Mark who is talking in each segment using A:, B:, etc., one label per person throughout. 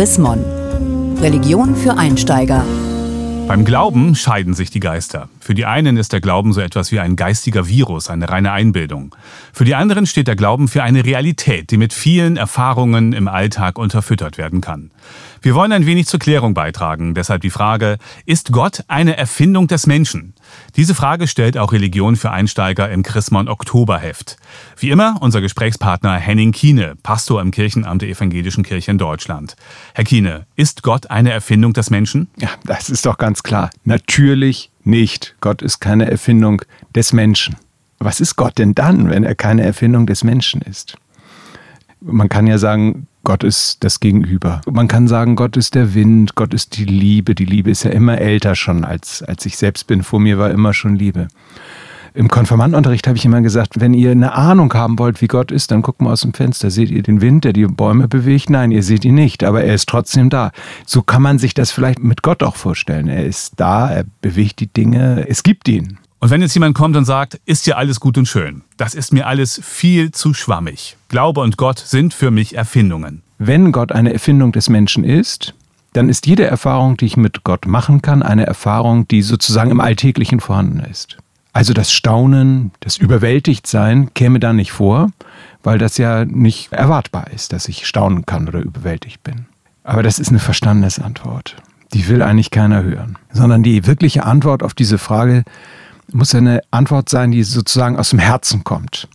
A: Chris Religion für Einsteiger.
B: Beim Glauben scheiden sich die Geister. Für die einen ist der Glauben so etwas wie ein geistiger Virus, eine reine Einbildung. Für die anderen steht der Glauben für eine Realität, die mit vielen Erfahrungen im Alltag unterfüttert werden kann. Wir wollen ein wenig zur Klärung beitragen, deshalb die Frage, ist Gott eine Erfindung des Menschen? Diese Frage stellt auch Religion für Einsteiger im Chrismon Oktoberheft. Wie immer unser Gesprächspartner Henning Kiene, Pastor im Kirchenamt der Evangelischen Kirche in Deutschland. Herr Kiene, ist Gott eine Erfindung des Menschen?
C: Ja, das ist doch ganz klar. Natürlich nicht. Gott ist keine Erfindung des Menschen. Was ist Gott denn dann, wenn er keine Erfindung des Menschen ist? Man kann ja sagen, Gott ist das Gegenüber. Man kann sagen, Gott ist der Wind, Gott ist die Liebe. Die Liebe ist ja immer älter schon, als, als ich selbst bin. Vor mir war immer schon Liebe. Im Konfirmandenunterricht habe ich immer gesagt, wenn ihr eine Ahnung haben wollt, wie Gott ist, dann guckt mal aus dem Fenster. Seht ihr den Wind, der die Bäume bewegt? Nein, ihr seht ihn nicht, aber er ist trotzdem da. So kann man sich das vielleicht mit Gott auch vorstellen. Er ist da, er bewegt die Dinge, es gibt ihn.
B: Und wenn jetzt jemand kommt und sagt, ist ja alles gut und schön, das ist mir alles viel zu schwammig. Glaube und Gott sind für mich Erfindungen.
C: Wenn Gott eine Erfindung des Menschen ist, dann ist jede Erfahrung, die ich mit Gott machen kann, eine Erfahrung, die sozusagen im Alltäglichen vorhanden ist. Also das Staunen, das Überwältigtsein käme da nicht vor, weil das ja nicht erwartbar ist, dass ich staunen kann oder überwältigt bin. Aber das ist eine Verstandesantwort. Die will eigentlich keiner hören. Sondern die wirkliche Antwort auf diese Frage, muss eine Antwort sein, die sozusagen aus dem Herzen kommt.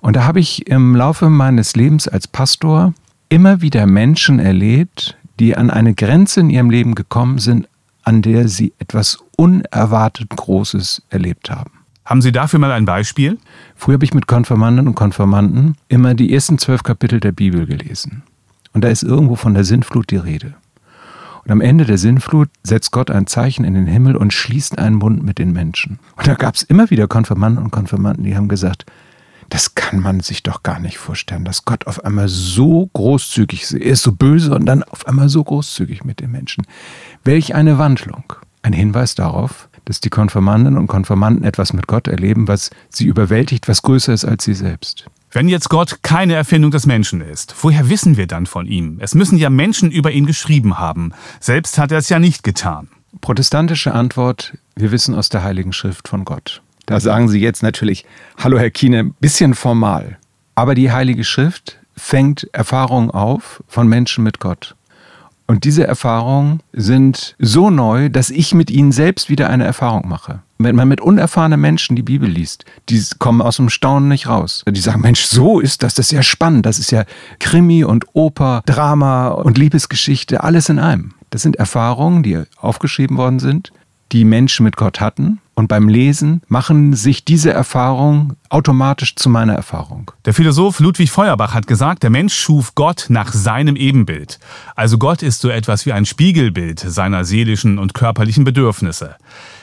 C: Und da habe ich im Laufe meines Lebens als Pastor immer wieder Menschen erlebt, die an eine Grenze in ihrem Leben gekommen sind, an der sie etwas unerwartet Großes erlebt haben.
B: Haben Sie dafür mal ein Beispiel?
C: Früher habe ich mit Konfirmanden und Konfirmanden immer die ersten zwölf Kapitel der Bibel gelesen. Und da ist irgendwo von der Sintflut die Rede. Und am Ende der Sinnflut setzt Gott ein Zeichen in den Himmel und schließt einen Bund mit den Menschen. Und da gab es immer wieder Konfirmanden und Konfirmanden, die haben gesagt, das kann man sich doch gar nicht vorstellen, dass Gott auf einmal so großzügig ist. Er ist so böse und dann auf einmal so großzügig mit den Menschen. Welch eine Wandlung. Ein Hinweis darauf, dass die Konfirmanden und Konfirmanden etwas mit Gott erleben, was sie überwältigt, was größer ist als sie selbst.
B: Wenn jetzt Gott keine Erfindung des Menschen ist, woher wissen wir dann von ihm? Es müssen ja Menschen über ihn geschrieben haben. Selbst hat er es ja nicht getan.
C: Protestantische Antwort, wir wissen aus der Heiligen Schrift von Gott. Da sagen Sie jetzt natürlich, hallo Herr Kiene, ein bisschen formal. Aber die Heilige Schrift fängt Erfahrungen auf von Menschen mit Gott. Und diese Erfahrungen sind so neu, dass ich mit ihnen selbst wieder eine Erfahrung mache. Wenn man mit unerfahrenen Menschen die Bibel liest, die kommen aus dem Staunen nicht raus. Die sagen, Mensch, so ist das, das ist ja spannend. Das ist ja Krimi und Oper, Drama und Liebesgeschichte, alles in einem. Das sind Erfahrungen, die aufgeschrieben worden sind, die Menschen mit Gott hatten. Und beim Lesen machen sich diese Erfahrungen automatisch zu meiner Erfahrung.
B: Der Philosoph Ludwig Feuerbach hat gesagt, der Mensch schuf Gott nach seinem Ebenbild. Also Gott ist so etwas wie ein Spiegelbild seiner seelischen und körperlichen Bedürfnisse.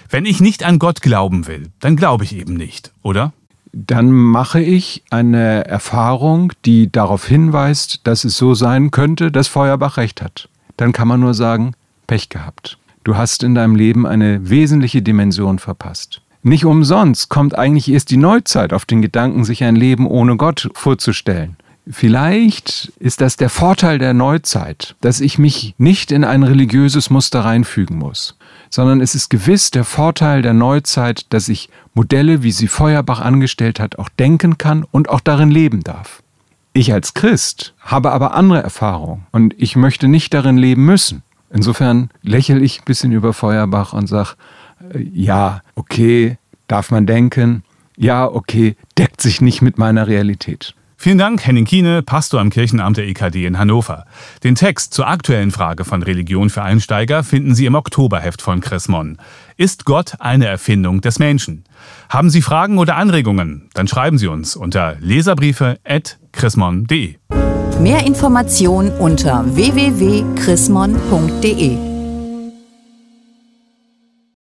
B: Wenn ich nicht an Gott glauben will, dann glaube ich eben nicht, oder?
C: Dann mache ich eine Erfahrung, die darauf hinweist, dass es so sein könnte, dass Feuerbach recht hat. Dann kann man nur sagen, Pech gehabt. Du hast in deinem Leben eine wesentliche Dimension verpasst. Nicht umsonst kommt eigentlich erst die Neuzeit auf den Gedanken, sich ein Leben ohne Gott vorzustellen. Vielleicht ist das der Vorteil der Neuzeit, dass ich mich nicht in ein religiöses Muster reinfügen muss, sondern es ist gewiss der Vorteil der Neuzeit, dass ich Modelle, wie sie Feuerbach angestellt hat, auch denken kann und auch darin leben darf. Ich als Christ habe aber andere Erfahrungen und ich möchte nicht darin leben müssen. Insofern lächle ich ein bisschen über Feuerbach und sage, äh, ja, okay, darf man denken, ja, okay, deckt sich nicht mit meiner Realität.
B: Vielen Dank, Henning Kiene, Pastor am Kirchenamt der EKD in Hannover. Den Text zur aktuellen Frage von Religion für Einsteiger finden Sie im Oktoberheft von Chris Mon. Ist Gott eine Erfindung des Menschen? Haben Sie Fragen oder Anregungen? Dann schreiben Sie uns unter leserbriefe.chrismon.de.
A: Mehr Informationen unter www.chrismon.de